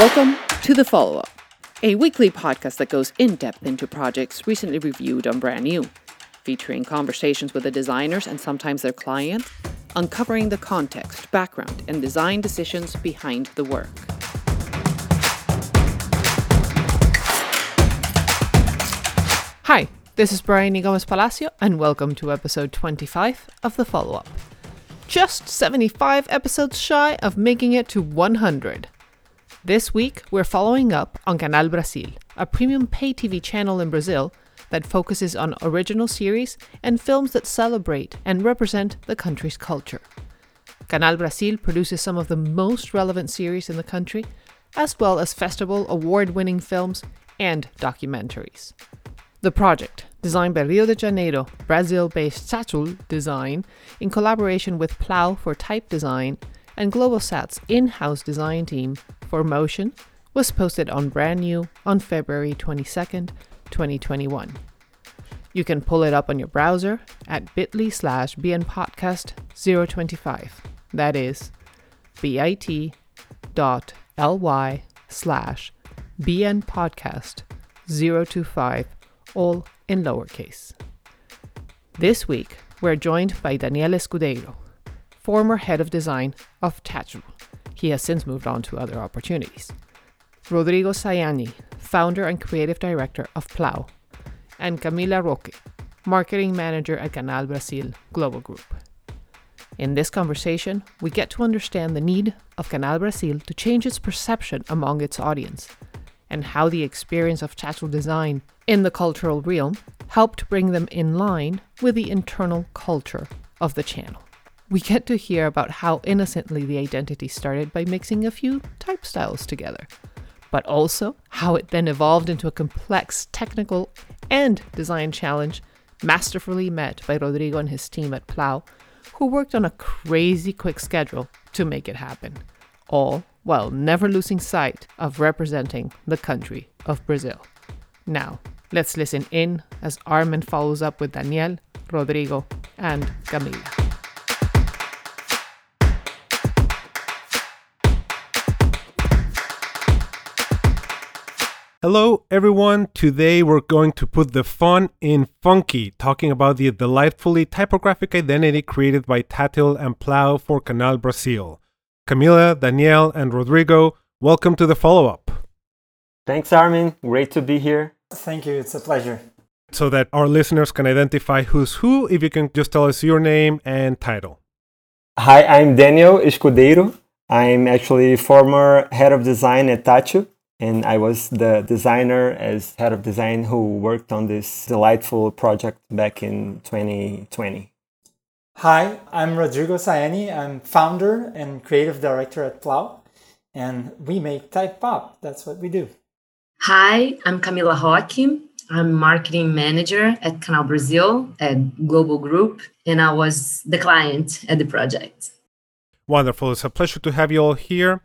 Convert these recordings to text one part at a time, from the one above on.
Welcome to The Follow Up, a weekly podcast that goes in depth into projects recently reviewed on Brand New, featuring conversations with the designers and sometimes their clients, uncovering the context, background, and design decisions behind the work. Hi, this is Bryony Gomez Palacio, and welcome to episode 25 of The Follow Up. Just 75 episodes shy of making it to 100. This week, we're following up on Canal Brasil, a premium pay TV channel in Brazil that focuses on original series and films that celebrate and represent the country's culture. Canal Brasil produces some of the most relevant series in the country, as well as festival award winning films and documentaries. The project, designed by Rio de Janeiro Brazil based Tatil Design in collaboration with Plau for Type Design and Globosat's in house design team, for Motion was posted on Brand New on February 22nd, 2021. You can pull it up on your browser at bit.ly slash bnpodcast025. That is bit.ly slash bnpodcast025, all in lowercase. This week, we're joined by Daniel Escudeiro, former head of design of Tatil. He has since moved on to other opportunities. Rodrigo Saiani, founder and creative director of Plau, and Camila Roque, marketing manager at Canal Brasil Globo Group. In this conversation, we get to understand the need of Canal Brasil to change its perception among its audience and how the experience of Tatil design in the cultural realm helped bring them in line with the internal culture of the channel we get to hear about how innocently the identity started by mixing a few type styles together, but also how it then evolved into a complex technical and design challenge masterfully met by Rodrigo and his team at Plau, who worked on a crazy quick schedule to make it happen, all while never losing sight of representing the country of Brazil. Now, let's listen in as Armin follows up with Daniel, Rodrigo, and Camila. Hello, everyone. Today we're going to put the fun in funky, talking about the delightfully typographic identity created by Tatil and Plau for Canal Brasil. Camila, Danielle, and Rodrigo, welcome to the follow up. Thanks, Armin. Great to be here. Thank you. It's a pleasure. So that our listeners can identify who's who, if you can just tell us your name and title. Hi, I'm Daniel Escudeiro. I'm actually former head of design at Tatil and I was the designer as head of design who worked on this delightful project back in 2020. Hi, I'm Rodrigo Saiani. I'm founder and creative director at Plau, and we make type pop. That's what we do. Hi, I'm Camila Roque. I'm marketing manager at Canal Brasil at Globo Group, and I was the client at the project. Wonderful. It's a pleasure to have you all here.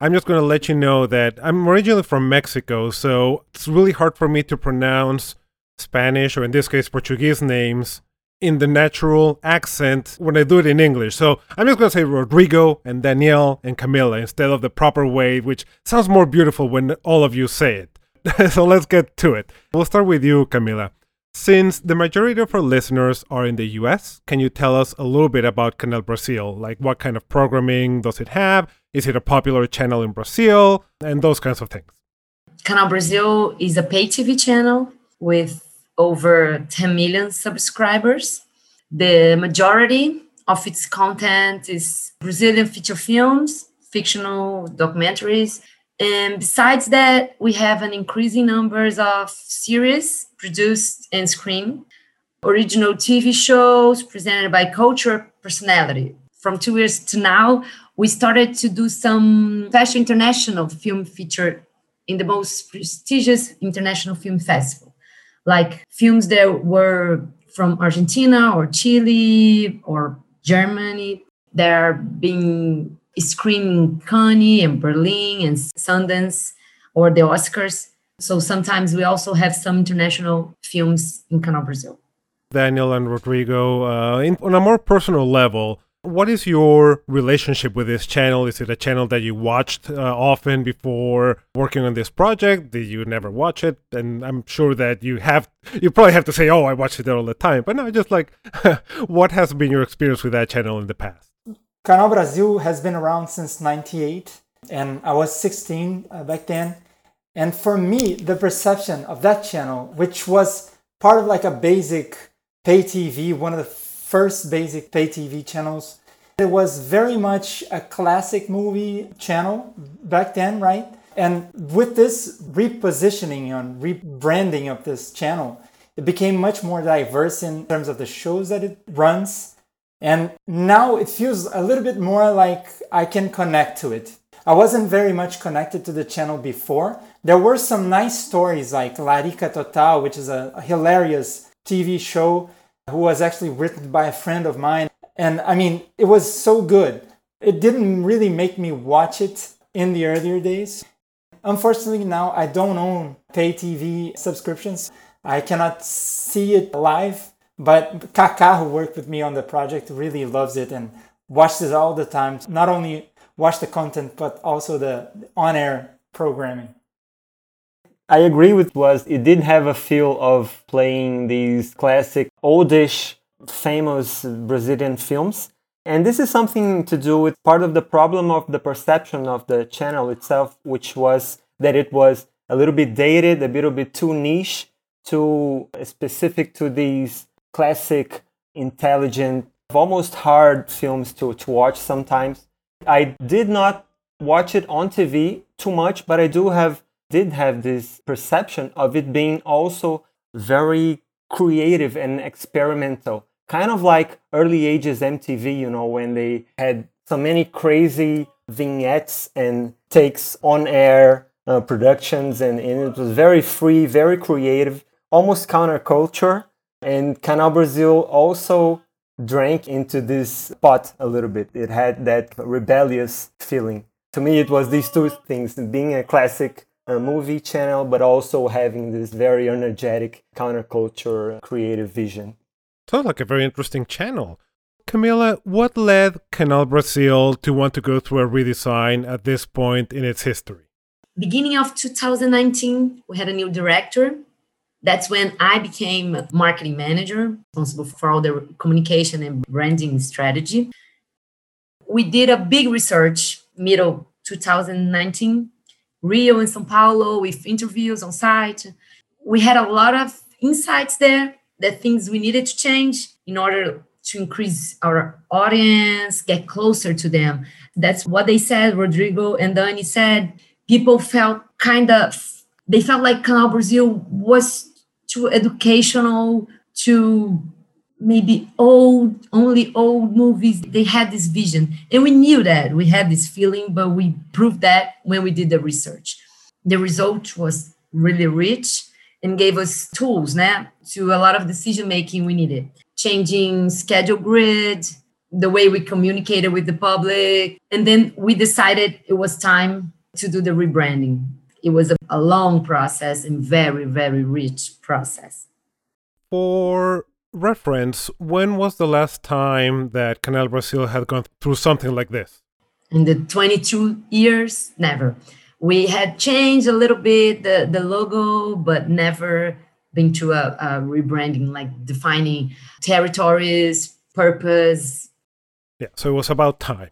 I'm just going to let you know that I'm originally from Mexico, so it's really hard for me to pronounce Spanish or in this case Portuguese names in the natural accent when I do it in English. So I'm just going to say Rodrigo and Danielle and Camila instead of the proper way, which sounds more beautiful when all of you say it. so let's get to it. We'll start with you, Camila. Since the majority of our listeners are in the US, can you tell us a little bit about Canal Brasil? Like what kind of programming does it have? Is it a popular channel in Brazil? And those kinds of things. Canal Brasil is a pay TV channel with over 10 million subscribers. The majority of its content is Brazilian feature films, fictional documentaries, and besides that, we have an increasing numbers of series produced and screened, original TV shows presented by cultural personality. From two years to now, we started to do some Fashion International film feature in the most prestigious international film festival, like films that were from Argentina or Chile or Germany. They're being screening Cannes and Berlin and Sundance or the Oscars. So sometimes we also have some international films in Canal Brasil. Daniel and Rodrigo, uh, in, on a more personal level, what is your relationship with this channel? Is it a channel that you watched uh, often before working on this project? Did you never watch it? And I'm sure that you have, you probably have to say, oh, I watched it all the time. But no, just like, what has been your experience with that channel in the past? Canal Brasil has been around since 98, and I was 16 uh, back then. And for me, the perception of that channel, which was part of like a basic pay TV, one of the first basic pay TV channels, it was very much a classic movie channel back then, right? And with this repositioning and rebranding of this channel, it became much more diverse in terms of the shows that it runs. And now it feels a little bit more like I can connect to it. I wasn't very much connected to the channel before. There were some nice stories like Larica Total, which is a, hilarious TV show who was actually written by a friend of mine. And I mean, it was so good. It didn't really make me watch it in the earlier days. Unfortunately, now I don't own pay TV subscriptions. I cannot see it live, but Kaka, who worked with me on the project, really loves it and watches it all the time. Not only watch the content, but also the on-air programming. I agree with was it did have a feel of playing these classic oldish famous Brazilian films. And this is something to do with part of the problem of the perception of the channel itself, which was that it was a little bit dated, a little bit too niche, too specific to these classic, intelligent, almost hard films to, to watch sometimes. I did not watch it on TV too much, but I do have did have this perception of it being also very creative and experimental. Kind of like early ages MTV, you know, when they had so many crazy vignettes and takes on air uh, productions, and, and it was very free, very creative, almost counterculture. And Canal Brasil also drank into this pot a little bit. It had that rebellious feeling. To me, it was these two things being a classic uh, movie channel, but also having this very energetic counterculture creative vision. Sounds like a very interesting channel. Camila, what led Canal Brasil to want to go through a redesign at this point in its history? Beginning of 2019, we had a new director that's when I became marketing manager, responsible for all the communication and branding strategy. We did a big research middle 2019, Rio and Sao Paulo with interviews on site. We had a lot of insights there the things we needed to change in order to increase our audience, get closer to them. That's what they said. Rodrigo and Dani said people felt kind of they felt like Canal Brasil was too educational, too maybe old, only old movies. They had this vision. And we knew that. We had this feeling, but we proved that when we did the research. The result was really rich and gave us tools né, to a lot of decision making we needed. Changing schedule grid, the way we communicated with the public. And then we decided it was time to do the rebranding it was a, a long process and very, very rich process. For reference, when was the last time that Canal Brasil had gone through something like this? In the 22 years, never. We had changed a little bit the, the logo, but never been to a, a rebranding, like defining territories, purpose. Yeah, so it was about time.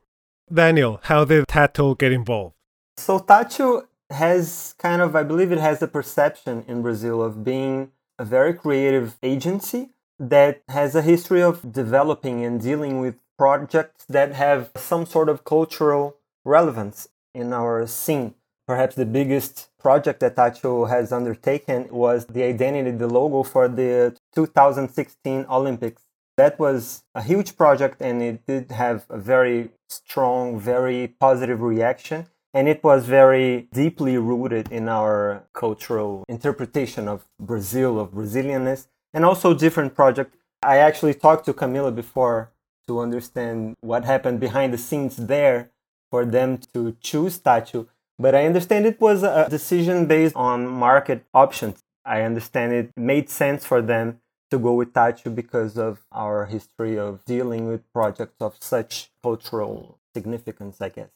Daniel, how did Tatil get involved? So Tatil has kind of, I believe it has the perception in Brazil of being a very creative agency that has a history of developing and dealing with projects that have some sort of cultural relevance in our scene. Perhaps the biggest project that Tatil has undertaken was the identity, the logo for the 2016 Olympics. That was a huge project and it did have a very strong, very positive reaction and it was very deeply rooted in our cultural interpretation of Brazil, of Brazilianness, and also different project. I actually talked to Camila before to understand what happened behind the scenes there for them to choose Tatil. But I understand it was a decision based on market options. I understand it made sense for them to go with Tatil because of our history of dealing with projects of such cultural significance, I guess.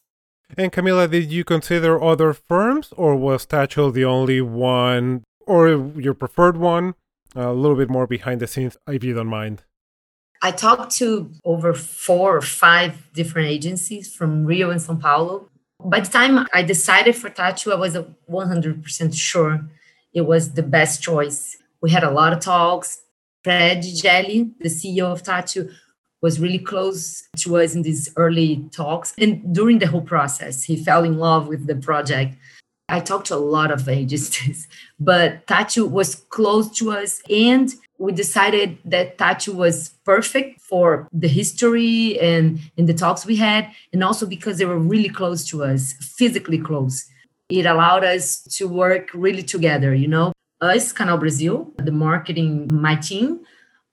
And Camila, did you consider other firms, or was Tatil the only one, or your preferred one? A little bit more behind the scenes, if you don't mind. I talked to over four or five different agencies from Rio and Sao Paulo. By the time I decided for Tatil, I was 100% sure it was the best choice. We had a lot of talks. Fred Gelli, the CEO of Tatil, was really close to us in these early talks. And during the whole process, he fell in love with the project. I talked to a lot of agencies, but Tatil was close to us. And we decided that Tatil was perfect for the history and, and the talks we had, and also because they were really close to us, physically close. It allowed us to work really together, you know. Us, Canal Brasil, the marketing, my team,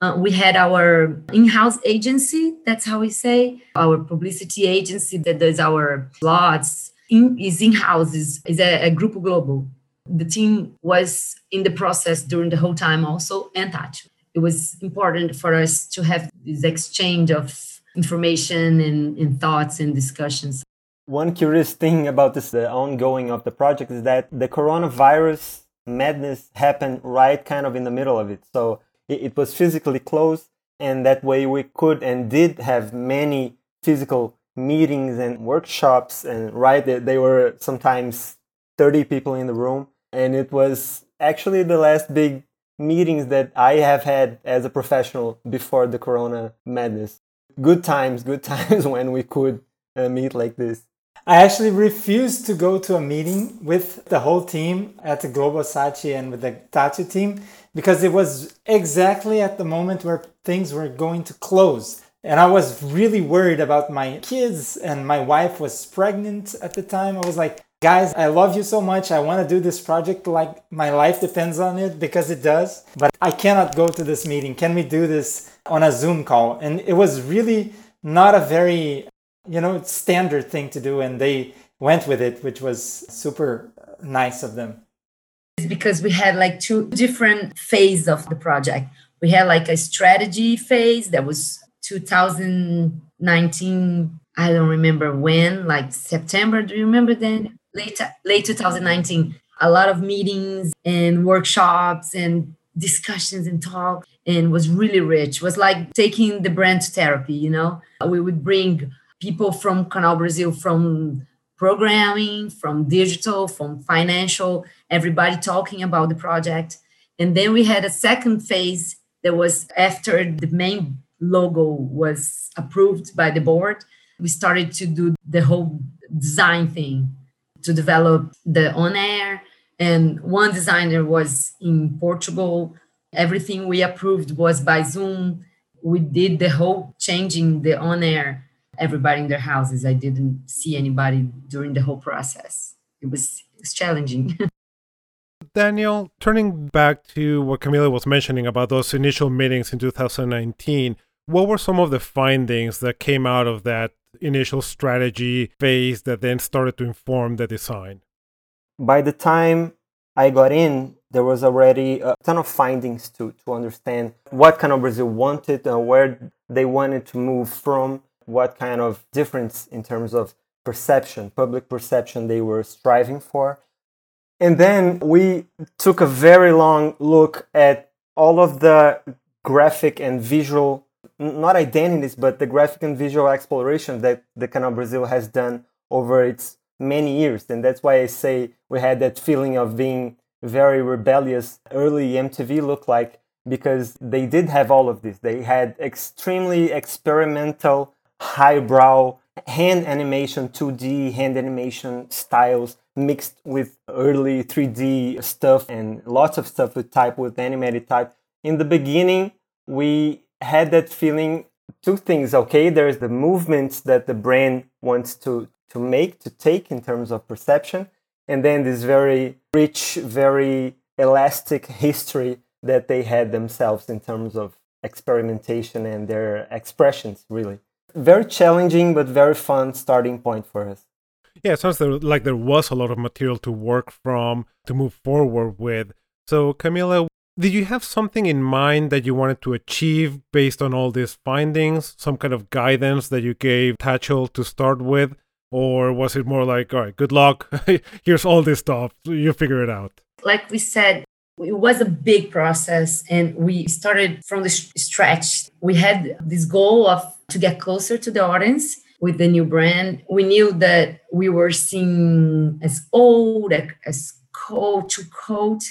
uh, we had our in-house agency that's how we say. Our publicity agency that does our plots in, is in-house is, is a, a Grupo Globo the team was in the process during the whole time also and touch it was important for us to have this exchange of information and, and thoughts and discussions. One curious thing about this the ongoing of the project is that the coronavirus madness happened right kind of in the middle of it. So it, it was physically closed and that way we could and did have many physical meetings and workshops and right they, they were sometimes 30 people in the room and it was actually the last big meetings that i have had as a professional before the corona madness. Good times good times when we could uh, meet like this. I actually refused to go to a meeting with the whole team at the Globosat and with the Tatil team because it was exactly at the moment where things were going to close. And I was really worried about my kids, and my wife was pregnant at the time. I was like, guys, I love you so much. I want to do this project like my life depends on it because it does. But I cannot go to this meeting. Can we do this on a Zoom call? And it was really not a very, you know, standard thing to do. And they went with it, which was super nice of them because we had like two different phases of the project. We had like a strategy phase that was 2019. I don't remember when, like September. Do you remember then? Late, late 2019. A lot of meetings and workshops and discussions and talk and was really rich. It was like taking the brand to therapy, you know? We would bring people from Canal Brasil from programming, from digital, from financial, everybody talking about the project. And then we had a second phase that was after the main logo was approved by the board. We started to do the whole design thing to develop the on air. And one designer was in Portugal. Everything we approved was by Zoom. We did the whole changing the on air everybody in their houses. I didn't see anybody during the whole process. It was, it was challenging. Daniel, turning back to what Camila was mentioning about those initial meetings in 2019, what were some of the findings that came out of that initial strategy phase that then started to inform the design? By the time I got in, there was already a ton of findings to, to understand what kind of Brazil wanted and where they wanted to move from what kind of difference in terms of perception, public perception they were striving for. And then we took a very long look at all of the graphic and visual, not identities, but the graphic and visual exploration that the Canal Brasil has done over its many years. And that's why I say we had that feeling of being very rebellious early MTV look like because they did have all of this. They had extremely experimental highbrow hand animation, 2D hand animation styles mixed with early 3D stuff and lots of stuff with type, with animated type. In the beginning, we had that feeling two things okay there's the movements that the brain wants to to make to take in terms of perception and then this very rich very elastic history that they had themselves in terms of experimentation and their expressions really very challenging but very fun starting point for us. Yeah, it sounds like there was a lot of material to work from to move forward with. So, Camila, Did you have something in mind that you wanted to achieve based on all these findings? Some kind of guidance that you gave Tatil to start with? Or was it more like, all right, good luck. Here's all this stuff. You figure it out? Like we said, it was a big process and we started from the stretch. We had this goal of to get closer to the audience with the new brand. We knew that we were seen as old, as code to code,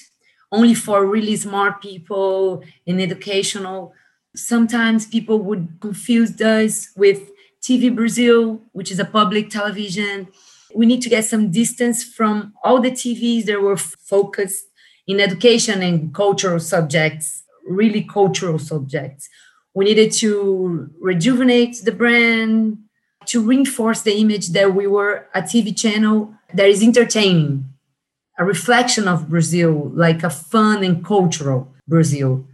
only for really smart people in educational. Sometimes people would confuse us with TV Brasil, which is a public television. We need to get some distance from all the TVs that were focused in education and cultural subjects, really cultural subjects. We needed to rejuvenate the brand, to reinforce the image that we were a TV channel that is entertaining, a reflection of Brazil, like a fun and cultural Brazil,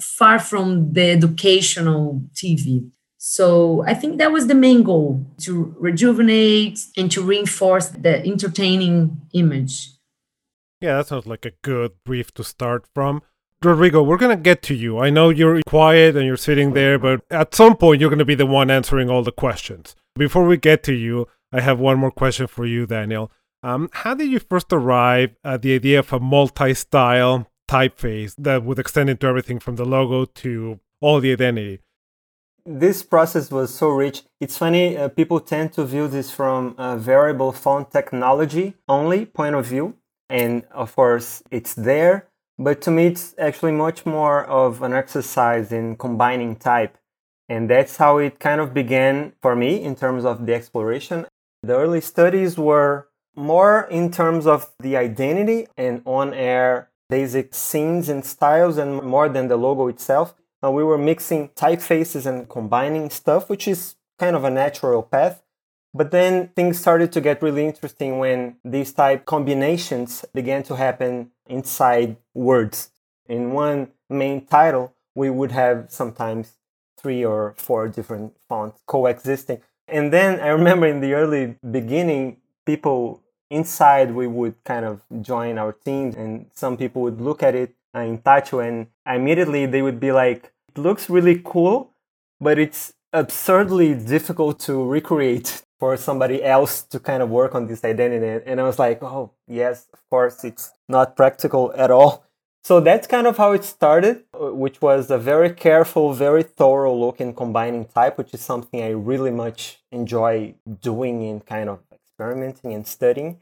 far from the educational TV. So I think that was the main goal to rejuvenate and to reinforce the entertaining image. Yeah, that sounds like a good brief to start from. Rodrigo, we're going to get to you. I know you're quiet and you're sitting there, but at some point you're going to be the one answering all the questions. Before we get to you, I have one more question for you, Daniel. Um, how did you first arrive at the idea of a multi style typeface that would extend into everything from the logo to all the identity? This process was so rich. It's funny, uh, people tend to view this from a variable font technology only point of view and of course it's there but to me it's actually much more of an exercise in combining type. And that's how it kind of began for me in terms of the exploration. The early studies were more in terms of the identity and on air basic scenes and styles and more than the logo itself. Uh, we were mixing typefaces and combining stuff which is kind of a natural path. But then things started to get really interesting when these type combinations began to happen inside words. In one main title, we would have sometimes three or four different fonts coexisting. And then I remember in the early beginning, people inside we would kind of join our team and some people would look at it uh, in Tatil and immediately they would be like, it looks really cool, but it's absurdly difficult to recreate for somebody else to kind of work on this identity. And I was like, oh, yes, of course, it's not practical at all. So that's kind of how it started, uh, which was a very careful, very thorough look in combining type, which is something I really much enjoy doing and kind of experimenting and studying.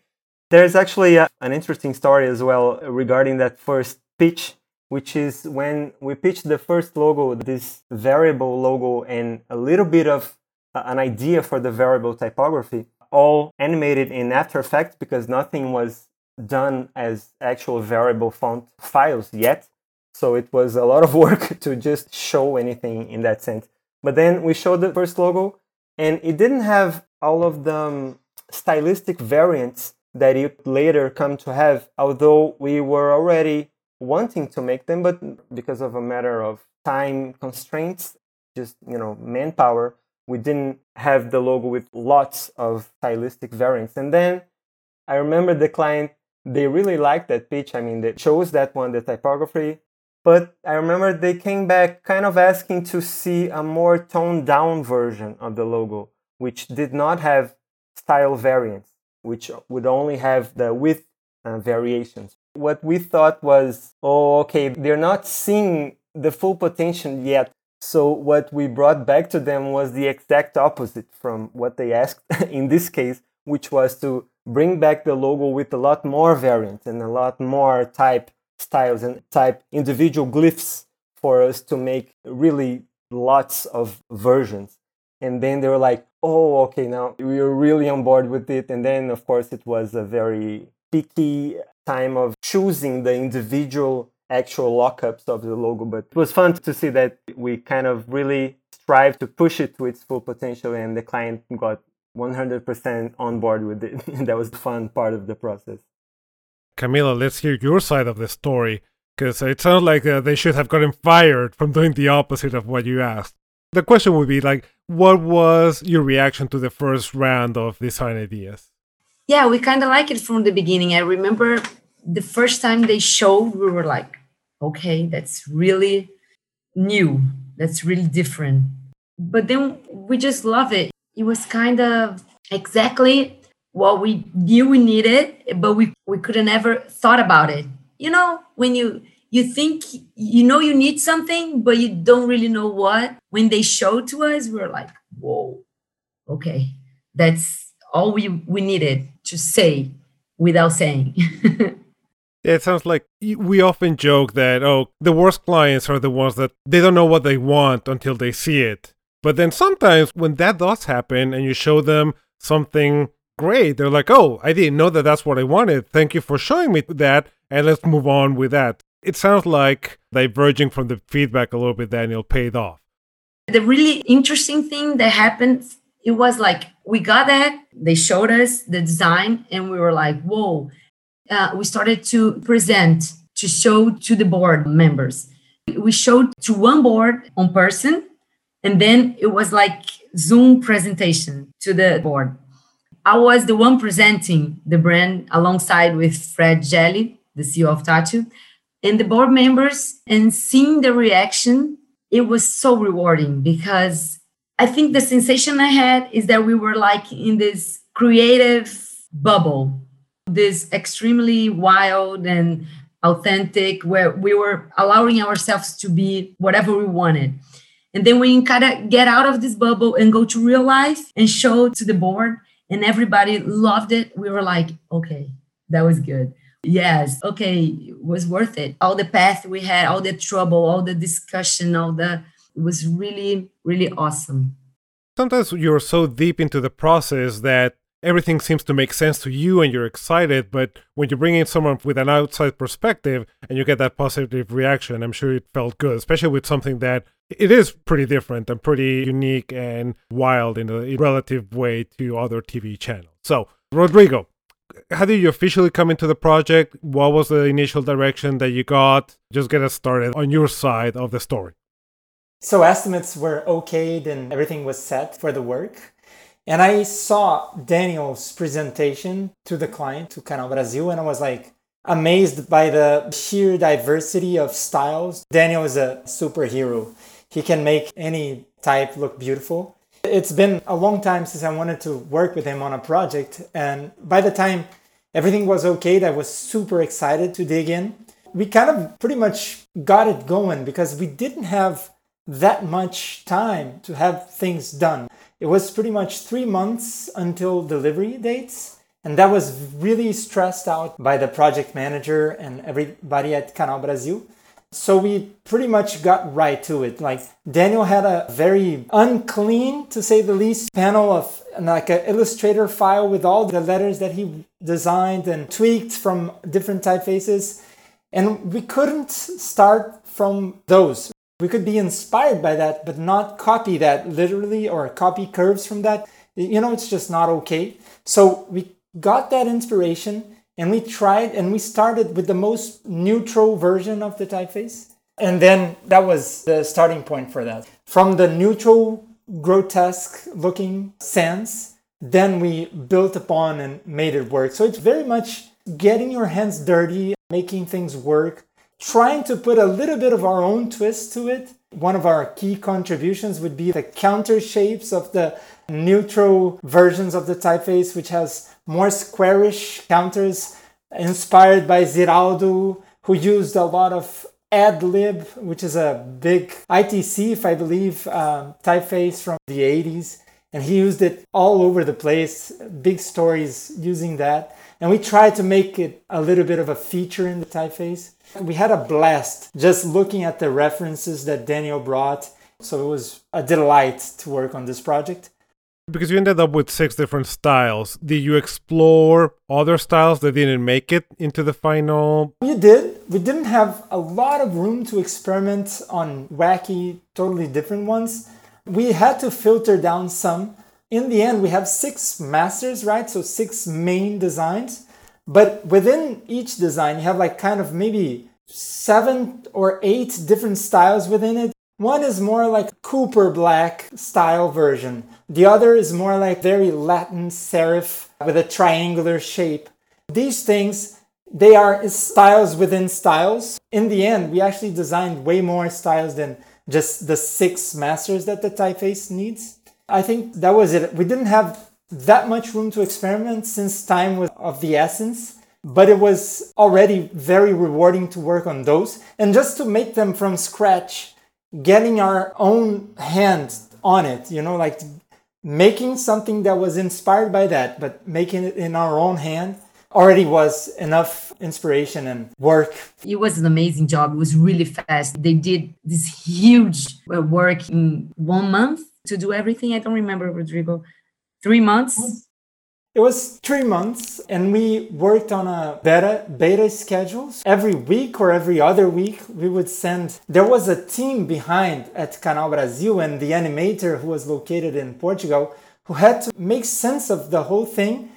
There's actually a, an interesting story as well regarding that first pitch, which is when we pitched the first logo, this variable logo, and a little bit of an idea for the variable typography, all animated in After Effects because nothing was done as actual variable font files yet. So it was a lot of work to just show anything in that sense. But then we showed the first logo, and it didn't have all of the um, stylistic variants that it later come to have, although we were already wanting to make them, but because of a matter of time constraints, just you know manpower, we didn't have the logo with lots of stylistic variants. And then I remember the client, they really liked that pitch. I mean, they chose that one, the typography. But I remember they came back kind of asking to see a more toned down version of the logo, which did not have style variants, which would only have the width uh, variations. What we thought was, oh, okay, they're not seeing the full potential yet so what we brought back to them was the exact opposite from what they asked in this case, which was to bring back the logo with a lot more variants and a lot more type styles and type individual glyphs for us to make really lots of versions. And then they were like, oh, okay, now we are really on board with it. And then, of course, it was a very picky time of choosing the individual actual lockups of the logo, but it was fun to see that we kind of really strive to push it to its full potential and the client got 100% on board with it. that was the fun part of the process. Camila, let's hear your side of the story because it sounds like uh, they should have gotten fired from doing the opposite of what you asked. The question would be like, what was your reaction to the first round of design ideas? Yeah, we kind of like it from the beginning. I remember the first time they showed, we were like, okay, that's really new. That's really different. But then we just love it. It was kind of exactly what we knew we needed, but we, we couldn't ever thought about it. You know, when you you think you know you need something, but you don't really know what. When they showed to us, we are like, whoa, okay, that's all we, we needed to say without saying. It sounds like we often joke that, oh, the worst clients are the ones that they don't know what they want until they see it. But then sometimes when that does happen and you show them something great, they're like, oh, I didn't know that that's what I wanted. Thank you for showing me that. And let's move on with that. It sounds like diverging from the feedback a little bit, Daniel, paid off. The really interesting thing that happened, it was like we got that, they showed us the design, and we were like, whoa uh, we started to present, to show to the board members. We showed to one board on person, and then it was like Zoom presentation to the board. I was the one presenting the brand alongside with Fred Gelli, the CEO of Tatil, and the board members, and seeing the reaction, it was so rewarding because I think the sensation I had is that we were like in this creative bubble this extremely wild and authentic where we were allowing ourselves to be whatever we wanted and then we kind of get out of this bubble and go to real life and show to the board and everybody loved it we were like okay that was good. Yes okay it was worth it. All the path we had all the trouble all the discussion all the it was really really awesome. Sometimes you're so deep into the process that everything seems to make sense to you and you're excited but when you bring in someone with an outside perspective and you get that positive reaction i'm sure it felt good especially with something that it is pretty different and pretty unique and wild in a relative way to other tv channels. So rodrigo how did you officially come into the project? What was the initial direction that you got? Just get us started on your side of the story. So estimates were okayed and everything was set for the work. And I saw Daniel's presentation to the client, to Canal Brasil, and I was like amazed by the sheer diversity of styles. Daniel is a superhero. He can make any type look beautiful. It's been a long time since I wanted to work with him on a project. And by the time everything was okay, I was super excited to dig in. We kind of pretty much got it going because we didn't have that much time to have things done. It was pretty much three months until delivery dates. And that was really stressed out by the project manager and everybody at Canal Brasil. So we pretty much got right to it. Like Daniel had a very unclean, to say the least, panel of like an Illustrator file with all the letters that he designed and tweaked from different typefaces. And we couldn't start from those we could be inspired by that, but not copy that literally or copy curves from that. You know, it's just not okay. So we got that inspiration and we tried and we started with the most neutral version of the typeface. And then that was the starting point for that. From the neutral, grotesque looking sans, then we built upon and made it work. So it's very much getting your hands dirty, making things work, trying to put a little bit of our own twist to it. One of our key contributions would be the counter shapes of the neutral versions of the typeface, which has more squarish counters inspired by Ziraldo, who used a lot of AdLib, which is a big ITC, if I believe, um, typeface from the 80s. And he used it all over the place, big stories using that. And we tried to make it a little bit of a feature in the typeface. We had a blast just looking at the references that Daniel brought. So it was a delight to work on this project. Because you ended up with six different styles. Did you explore other styles that didn't make it into the final? We did. We didn't have a lot of room to experiment on wacky, totally different ones. We had to filter down some. In the end, we have six masters, right? So six main designs. But within each design, you have like kind of maybe seven or eight different styles within it. One is more like Cooper Black style version. The other is more like very Latin serif with a triangular shape. These things they are styles within styles. In the end, we actually designed way more styles than just the six masters that the typeface needs. I think that was it. We didn't have that much room to experiment since time was of the essence, but it was already very rewarding to work on those and just to make them from scratch, getting our own hand on it, you know, like making something that was inspired by that, but making it in our own hand already was enough inspiration and work. It was an amazing job. It was really fast. They did this huge uh, work in one month to do everything. I don't remember, Rodrigo. Three months? It was three months, and we worked on a beta beta schedules. Every week or every other week, we would send. There was a team behind at Canal Brasil and the animator who was located in Portugal who had to make sense of the whole thing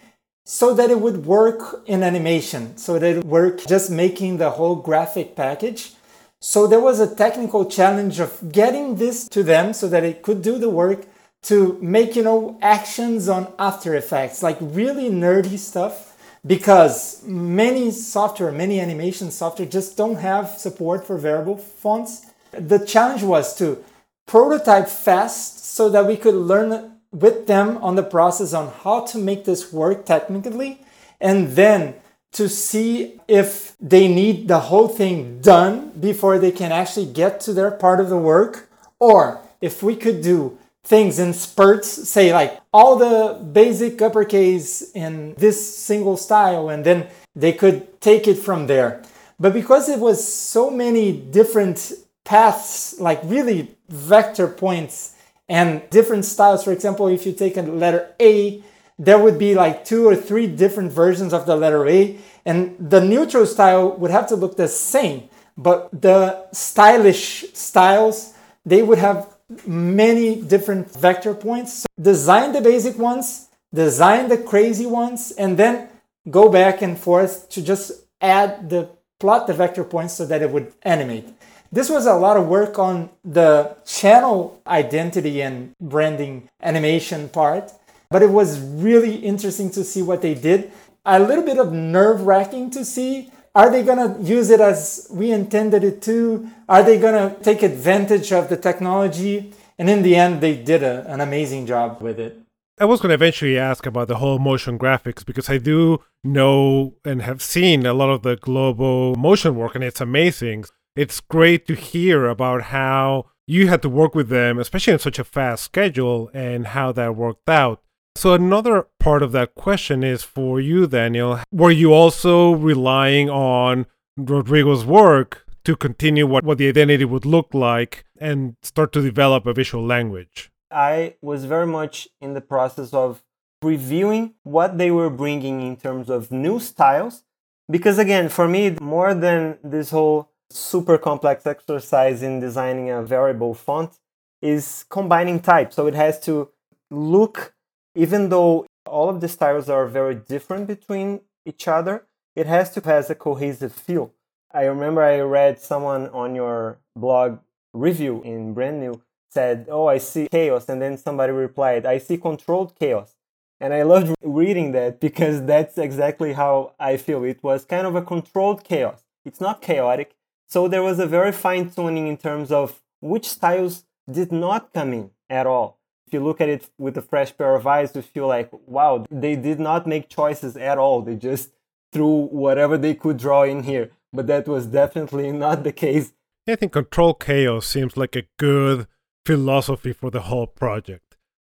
so that it would work in animation, so that it would work just making the whole graphic package. So there was a technical challenge of getting this to them so that it could do the work to make, you know, actions on After Effects, like really nerdy stuff because many software, many animation software just don't have support for variable fonts. The challenge was to prototype fast so that we could learn with them on the process on how to make this work technically and then to see if they need the whole thing done before they can actually get to their part of the work or if we could do things in spurts say like all the basic uppercase in this single style and then they could take it from there but because it was so many different paths like really vector points and different styles. For example, if you take a letter A, there would be like two or three different versions of the letter A, and the neutral style would have to look the same, but the stylish styles, they would have many different vector points. So design the basic ones, design the crazy ones, and then go back and forth to just add the plot the vector points so that it would animate. This was a lot of work on the channel identity and branding animation part, but it was really interesting to see what they did. A little bit of nerve wracking to see. Are they going to use it as we intended it to? Are they going to take advantage of the technology? And in the end, they did a, an amazing job with it. I was going to eventually ask about the whole motion graphics because I do know and have seen a lot of the global motion work, and it's amazing it's great to hear about how you had to work with them, especially in such a fast schedule, and how that worked out. So, another part of that question is for you, Daniel. Were you also relying on Rodrigo's work to continue what, what the identity would look like and start to develop a visual language? I was very much in the process of reviewing what they were bringing in terms of new styles. Because, again, for me, more than this whole super complex exercise in designing a variable font is combining types. So it has to look, even though all of the styles are very different between each other, it has to has a cohesive feel. I remember I read someone on your blog review in brand new said, "Oh, I see chaos," and then somebody replied, "I see controlled chaos." And I loved reading that because that's exactly how I feel. It was kind of a controlled chaos. It's not chaotic, so there was a very fine tuning in terms of which styles did not come in at all. If you look at it with a fresh pair of eyes, you feel like, wow, they did not make choices at all. They just threw whatever they could draw in here. But that was definitely not the case. I think control chaos seems like a good philosophy for the whole project.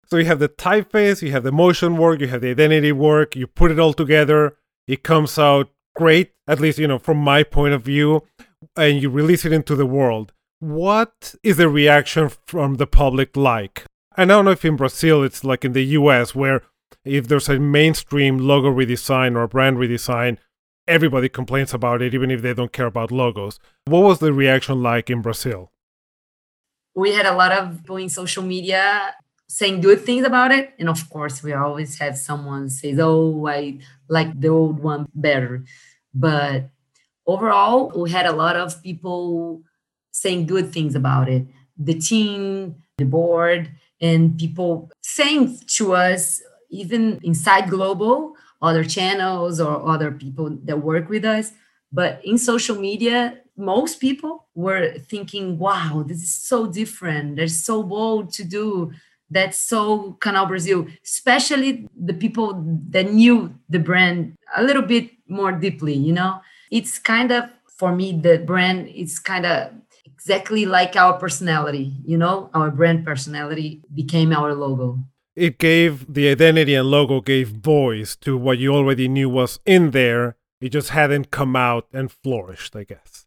So you have the typeface, you have the motion work, you have the identity work, you put it all together, it comes out great, at least, you know, from my point of view and you release it into the world, what is the reaction from the public like? I don't know if in Brazil it's like in the US where if there's a mainstream logo redesign or brand redesign, everybody complains about it, even if they don't care about logos. What was the reaction like in Brazil? We had a lot of people in social media saying good things about it. And of course, we always have someone say, Oh, I like the old one better. But overall, we had a lot of people saying good things about it. The team, the board, and people saying to us, even inside Global, other channels or other people that work with us. But in social media, most people were thinking, wow, this is so different. They're so bold to do. That's so Canal Brasil, especially the people that knew the brand a little bit more deeply, you know? It's kind of, for me, the brand is kind of exactly like our personality, you know? Our brand personality became our logo it gave the identity and logo gave voice to what you already knew was in there. It just hadn't come out and flourished, I guess.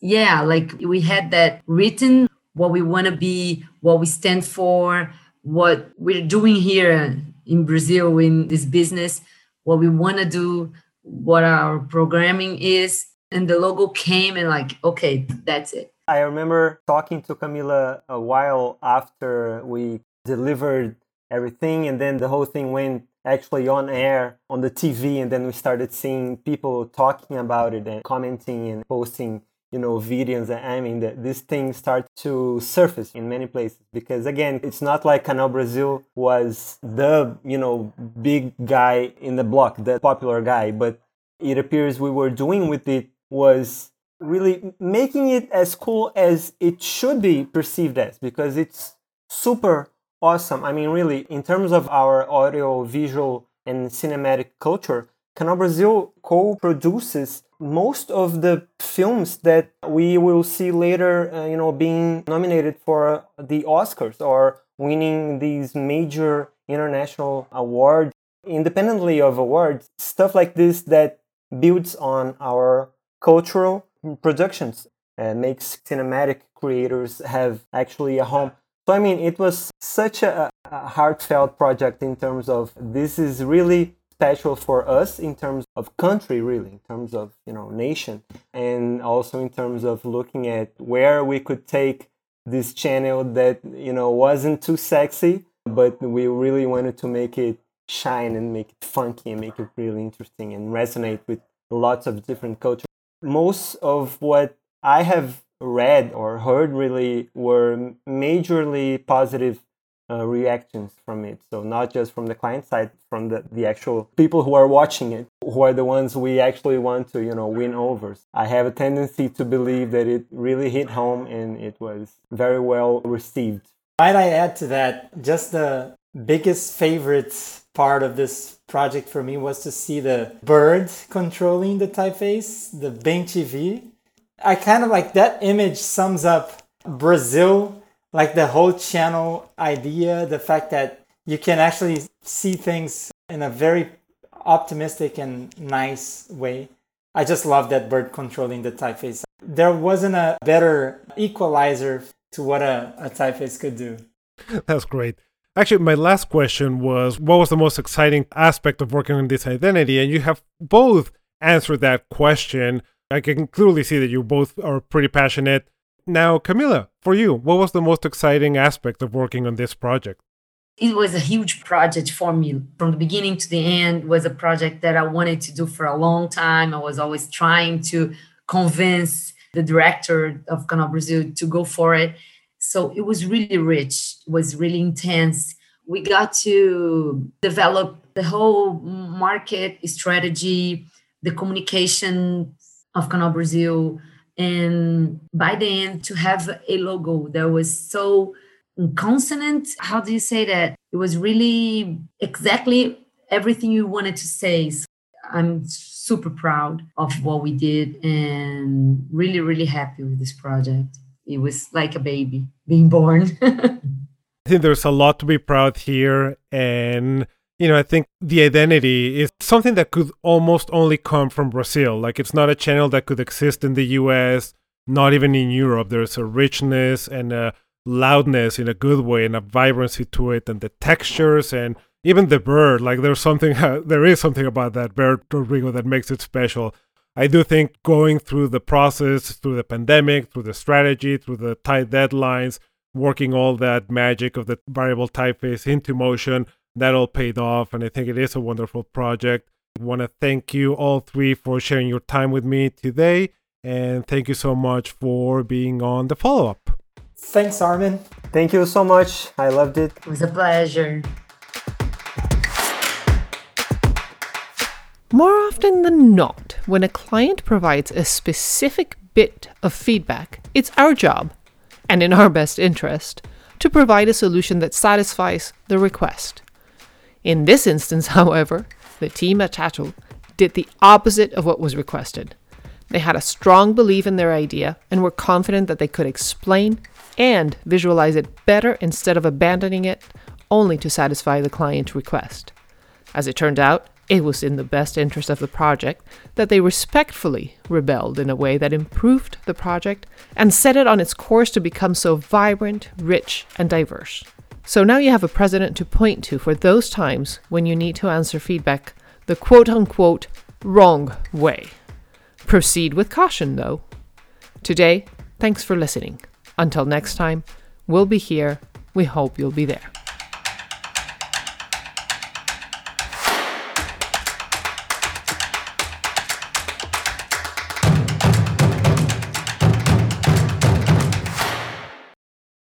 Yeah, like we had that written what we want to be, what we stand for, what we're doing here in Brazil in this business, what we want to do, what our programming is. And the logo came and, like, okay, that's it. I remember talking to Camila a while after we delivered everything and then the whole thing went actually on air on the TV and then we started seeing people talking about it and commenting and posting you know videos and I mean that this thing starts to surface in many places because again it's not like Canal Brasil was the you know big guy in the block the popular guy but it appears we were doing with it was really making it as cool as it should be perceived as because it's super awesome. I mean, really, in terms of our audio, visual, and cinematic culture, Canal Brasil co-produces most of the films that we will see later, uh, you know, being nominated for the Oscars or winning these major international awards, independently of awards. Stuff like this that builds on our cultural productions and uh, makes cinematic creators have actually a home. So, I mean, it was such a, a heartfelt project in terms of this is really special for us in terms of country really in terms of you know nation and also in terms of looking at where we could take this channel that you know wasn't too sexy but we really wanted to make it shine and make it funky and make it really interesting and resonate with lots of different cultures most of what i have read or heard really were majorly positive uh, reactions from it. So not just from the client side, from the, the actual people who are watching it, who are the ones we actually want to, you know, win over. I have a tendency to believe that it really hit home and it was very well received. Might I add to that, just the biggest favorite part of this project for me was to see the bird controlling the typeface, the bem-te-vi I kind of like that image sums up Brazil, like the whole channel idea, the fact that you can actually see things in a very optimistic and nice way. I just love that bird controlling the typeface. There wasn't a better equalizer to what a, a typeface could do. That's great. Actually, my last question was what was the most exciting aspect of working on this identity? And you have both answered that question. I can clearly see that you both are pretty passionate. Now, Camila, for you, what was the most exciting aspect of working on this project? It was a huge project for me. From the beginning to the end was a project that I wanted to do for a long time. I was always trying to convince the director of Canal Brasil to go for it. So it was really rich, it was really intense. We got to develop the whole market strategy, the communication of Canal Brasil. And by the end, to have a logo that was so consonant, how do you say that? It was really exactly everything you wanted to say. So I'm super proud of what we did and really, really happy with this project. It was like a baby being born. I think there's a lot to be proud here. And you know, I think the identity is something that could almost only come from Brazil. Like it's not a channel that could exist in the US, not even in Europe. There's a richness and a loudness in a good way and a vibrancy to it and the textures and even the bird. Like there's something, there is something about that bird, Rodrigo, that makes it special. I do think going through the process, through the pandemic, through the strategy, through the tight deadlines, working all that magic of the variable typeface into motion that all paid off, and I think it is a wonderful project. I want to thank you all three for sharing your time with me today, and thank you so much for being on the follow up. Thanks, Armin. Thank you so much. I loved it. It was a pleasure. More often than not, when a client provides a specific bit of feedback, it's our job, and in our best interest, to provide a solution that satisfies the request. In this instance, however, the team at Tatil did the opposite of what was requested. They had a strong belief in their idea and were confident that they could explain and visualize it better instead of abandoning it only to satisfy the client request. As it turned out, it was in the best interest of the project that they respectfully rebelled in a way that improved the project and set it on its course to become so vibrant, rich, and diverse. So now you have a president to point to for those times when you need to answer feedback the quote unquote wrong way. Proceed with caution, though. Today, thanks for listening. Until next time, we'll be here. We hope you'll be there.